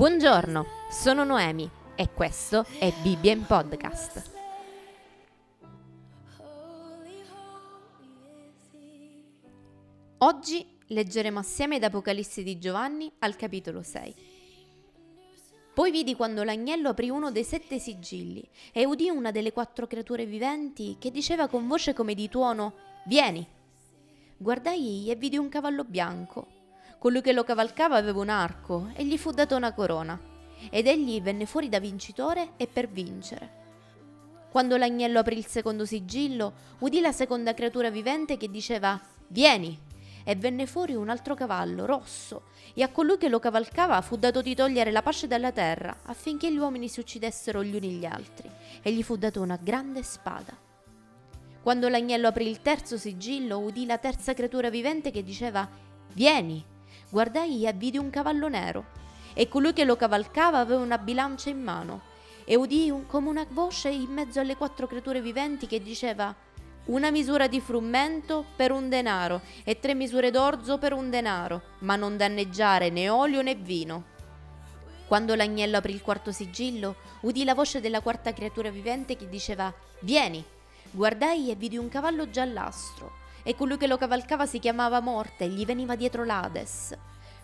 Buongiorno, sono Noemi e questo è Bibbia in Podcast. Oggi leggeremo assieme da Apocalisse di Giovanni al capitolo 6. Poi vidi quando l'agnello aprì uno dei sette sigilli e udì una delle quattro creature viventi che diceva con voce come di tuono Vieni! Guardai e vidi un cavallo bianco. Colui che lo cavalcava aveva un arco e gli fu data una corona. Ed egli venne fuori da vincitore e per vincere. Quando l'agnello aprì il secondo sigillo, udì la seconda creatura vivente che diceva Vieni! e venne fuori un altro cavallo, rosso, e a colui che lo cavalcava fu dato di togliere la pace dalla terra, affinché gli uomini si uccidessero gli uni gli altri, e gli fu data una grande spada. Quando l'agnello aprì il terzo sigillo, udì la terza creatura vivente che diceva Vieni! Guardai e vidi un cavallo nero, e colui che lo cavalcava aveva una bilancia in mano, e udì un, come una voce in mezzo alle quattro creature viventi che diceva una misura di frumento per un denaro e tre misure d'orzo per un denaro, ma non danneggiare né olio né vino. Quando l'agnello aprì il quarto sigillo, udì la voce della quarta creatura vivente che diceva Vieni! Guardai e vidi un cavallo giallastro, e colui che lo cavalcava si chiamava Morte e gli veniva dietro l'Ades.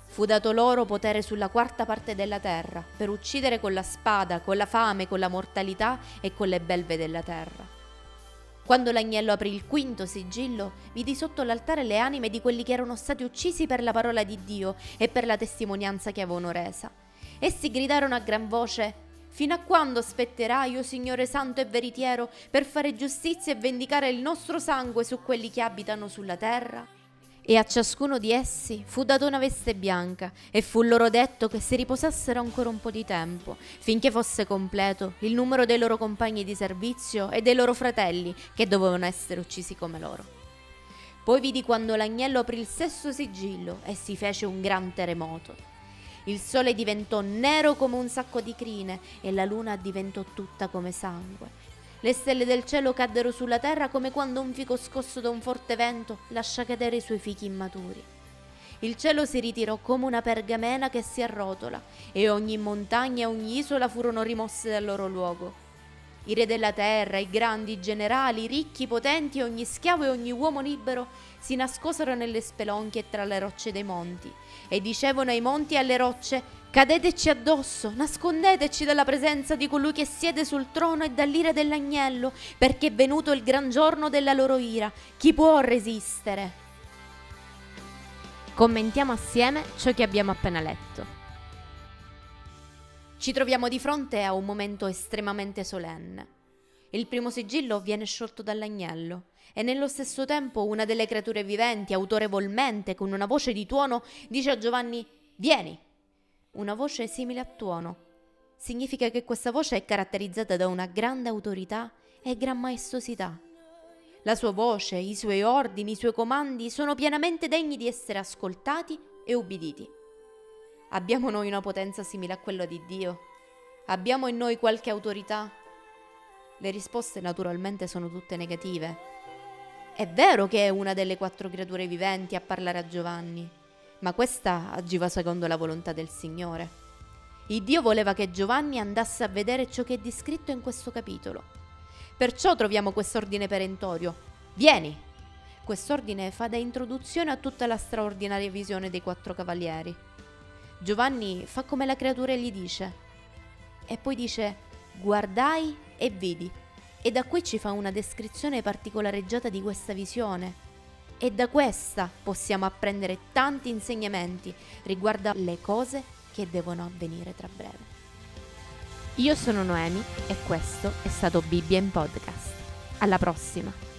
Fu dato loro potere sulla quarta parte della terra, per uccidere con la spada, con la fame, con la mortalità e con le belve della terra. Quando l'agnello aprì il quinto sigillo, vidi sotto l'altare le anime di quelli che erano stati uccisi per la parola di Dio e per la testimonianza che avevano resa. Essi gridarono a gran voce Fino a quando aspetterai, o Signore Santo e veritiero, per fare giustizia e vendicare il nostro sangue su quelli che abitano sulla terra? E a ciascuno di essi fu data una veste bianca, e fu loro detto che si riposassero ancora un po' di tempo, finché fosse completo il numero dei loro compagni di servizio e dei loro fratelli, che dovevano essere uccisi come loro. Poi vidi quando l'agnello aprì il sesto sigillo e si fece un gran terremoto. Il sole diventò nero come un sacco di crine e la luna diventò tutta come sangue le stelle del cielo caddero sulla terra come quando un fico scosso da un forte vento lascia cadere i suoi fichi immaturi. Il cielo si ritirò come una pergamena che si arrotola e ogni montagna e ogni isola furono rimosse dal loro luogo. I re della terra, i grandi, i generali, i ricchi, i potenti, ogni schiavo e ogni uomo libero si nascosero nelle spelonche tra le rocce dei monti e dicevano ai monti e alle rocce Cadeteci addosso, nascondeteci dalla presenza di colui che siede sul trono e dall'ira dell'agnello, perché è venuto il gran giorno della loro ira. Chi può resistere? Commentiamo assieme ciò che abbiamo appena letto. Ci troviamo di fronte a un momento estremamente solenne. Il primo sigillo viene sciolto dall'agnello e nello stesso tempo una delle creature viventi, autorevolmente, con una voce di tuono, dice a Giovanni Vieni, una voce simile a tuono. Significa che questa voce è caratterizzata da una grande autorità e gran maestosità. La sua voce, i suoi ordini, i suoi comandi sono pienamente degni di essere ascoltati e ubbiditi. Abbiamo noi una potenza simile a quella di Dio? Abbiamo in noi qualche autorità? Le risposte naturalmente sono tutte negative. È vero che è una delle quattro creature viventi a parlare a Giovanni, ma questa agiva secondo la volontà del Signore. Il Dio voleva che Giovanni andasse a vedere ciò che è descritto in questo capitolo. Perciò troviamo quest'ordine perentorio. Vieni! Quest'ordine fa da introduzione a tutta la straordinaria visione dei quattro cavalieri. Giovanni fa come la creatura gli dice. E poi dice, guardai e vidi. E da qui ci fa una descrizione particolareggiata di questa visione e da questa possiamo apprendere tanti insegnamenti riguardo alle cose che devono avvenire tra breve. Io sono Noemi e questo è stato Bibbia in Podcast. Alla prossima!